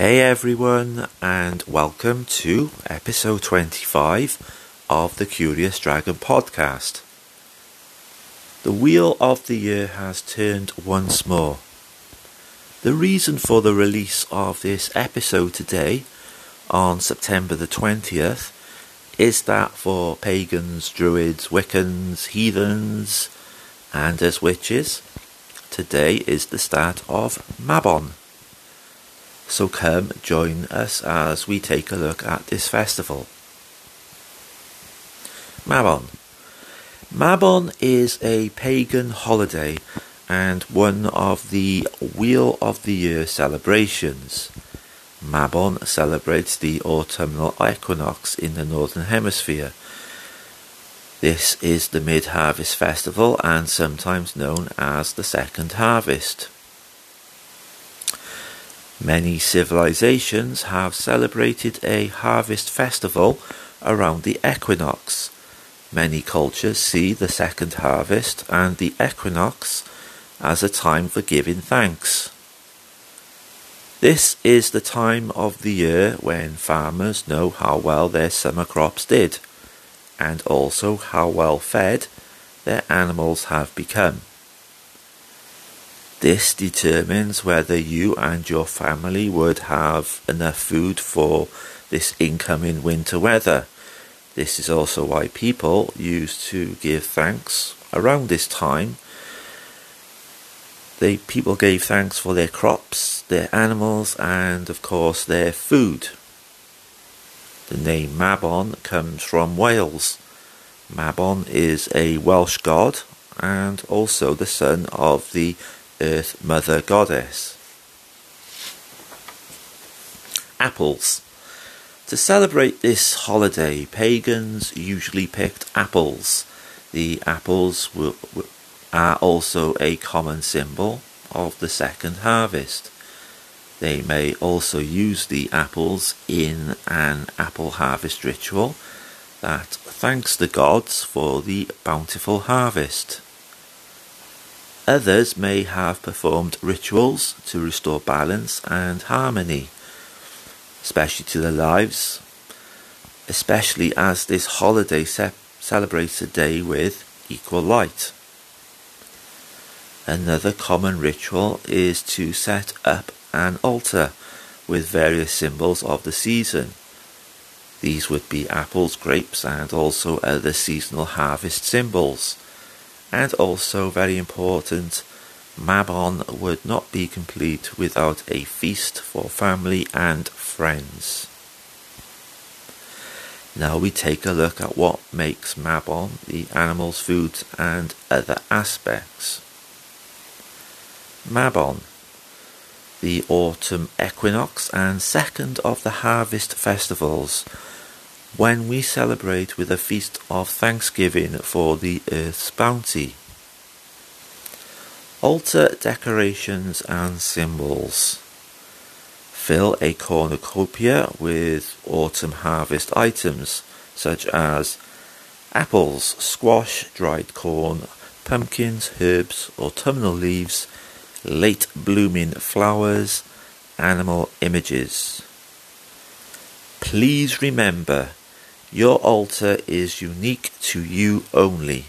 Hey everyone, and welcome to episode 25 of the Curious Dragon podcast. The wheel of the year has turned once more. The reason for the release of this episode today, on September the 20th, is that for pagans, druids, Wiccans, heathens, and as witches, today is the start of Mabon. So come join us as we take a look at this festival. Mabon. Mabon is a pagan holiday and one of the Wheel of the Year celebrations. Mabon celebrates the autumnal equinox in the Northern Hemisphere. This is the mid harvest festival and sometimes known as the second harvest. Many civilizations have celebrated a harvest festival around the equinox. Many cultures see the second harvest and the equinox as a time for giving thanks. This is the time of the year when farmers know how well their summer crops did, and also how well fed their animals have become. This determines whether you and your family would have enough food for this incoming winter weather. This is also why people used to give thanks around this time. They people gave thanks for their crops, their animals, and of course their food. The name Mabon comes from Wales. Mabon is a Welsh god and also the son of the Earth Mother Goddess. Apples. To celebrate this holiday, pagans usually picked apples. The apples are also a common symbol of the second harvest. They may also use the apples in an apple harvest ritual that thanks the gods for the bountiful harvest. Others may have performed rituals to restore balance and harmony, especially to their lives, especially as this holiday ce- celebrates a day with equal light. Another common ritual is to set up an altar with various symbols of the season. These would be apples, grapes, and also other seasonal harvest symbols and also very important, Mabon would not be complete without a feast for family and friends. Now we take a look at what makes Mabon, the animal's food and other aspects. Mabon, the autumn equinox and second of the harvest festivals, when we celebrate with a feast of thanksgiving for the earth's bounty. Altar decorations and symbols. Fill a cornucopia with autumn harvest items such as apples, squash, dried corn, pumpkins, herbs, autumnal leaves, late blooming flowers, animal images. Please remember your altar is unique to you only.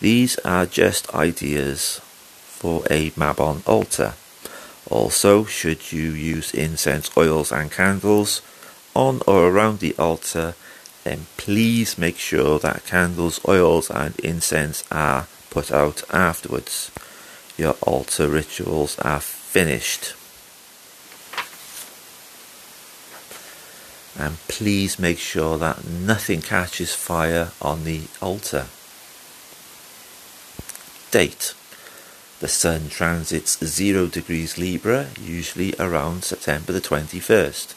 These are just ideas for a Mabon altar. Also, should you use incense oils and candles on or around the altar, then please make sure that candles, oils, and incense are put out afterwards. Your altar rituals are finished. And please make sure that nothing catches fire on the altar. Date The Sun transits 0 degrees Libra, usually around September the 21st.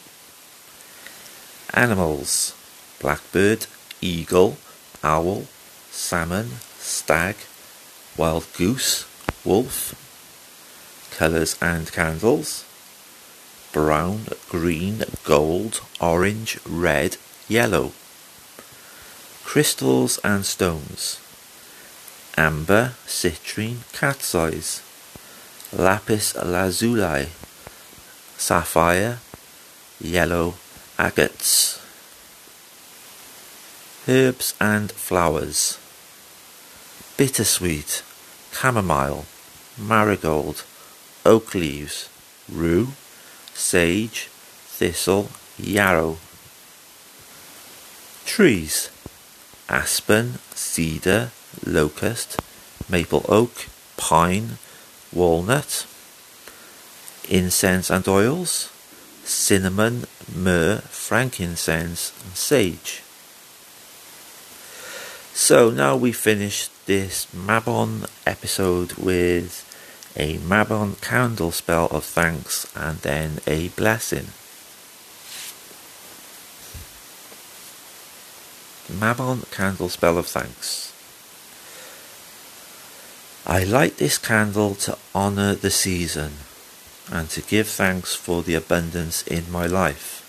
Animals Blackbird, eagle, owl, salmon, stag, wild goose, wolf. Colours and candles brown, green, gold, orange, red, yellow. Crystals and stones. Amber, citrine, cat's eyes. Lapis lazuli. Sapphire, yellow agates. Herbs and flowers. Bittersweet, chamomile, marigold, oak leaves, rue, sage, thistle, yarrow. Trees. Aspen, cedar, locust, maple oak, pine, walnut. Incense and oils. Cinnamon, myrrh, frankincense and sage. So now we finished this Mabon episode with a Mabon candle spell of thanks and then a blessing. Mabon candle spell of thanks. I light this candle to honour the season and to give thanks for the abundance in my life.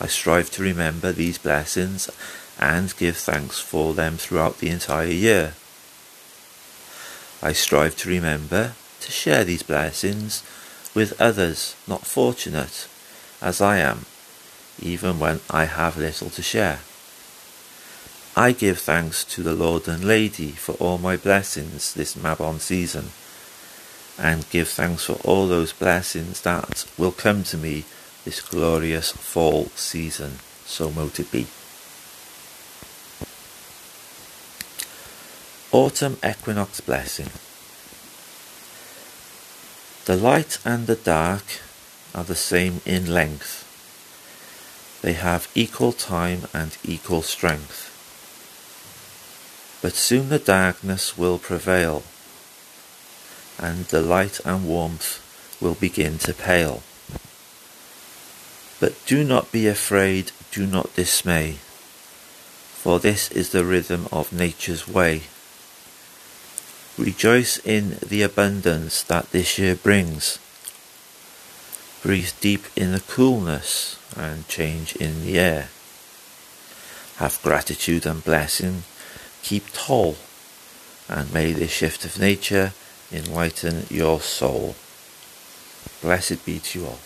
I strive to remember these blessings and give thanks for them throughout the entire year. I strive to remember to share these blessings with others not fortunate as I am, even when I have little to share. I give thanks to the Lord and Lady for all my blessings this Mabon season, and give thanks for all those blessings that will come to me this glorious fall season. So mote it be. Autumn Equinox Blessing The light and the dark are the same in length. They have equal time and equal strength. But soon the darkness will prevail, and the light and warmth will begin to pale. But do not be afraid, do not dismay, for this is the rhythm of nature's way. Rejoice in the abundance that this year brings. Breathe deep in the coolness and change in the air. Have gratitude and blessing. Keep tall, and may this shift of nature enlighten your soul. Blessed be to you all.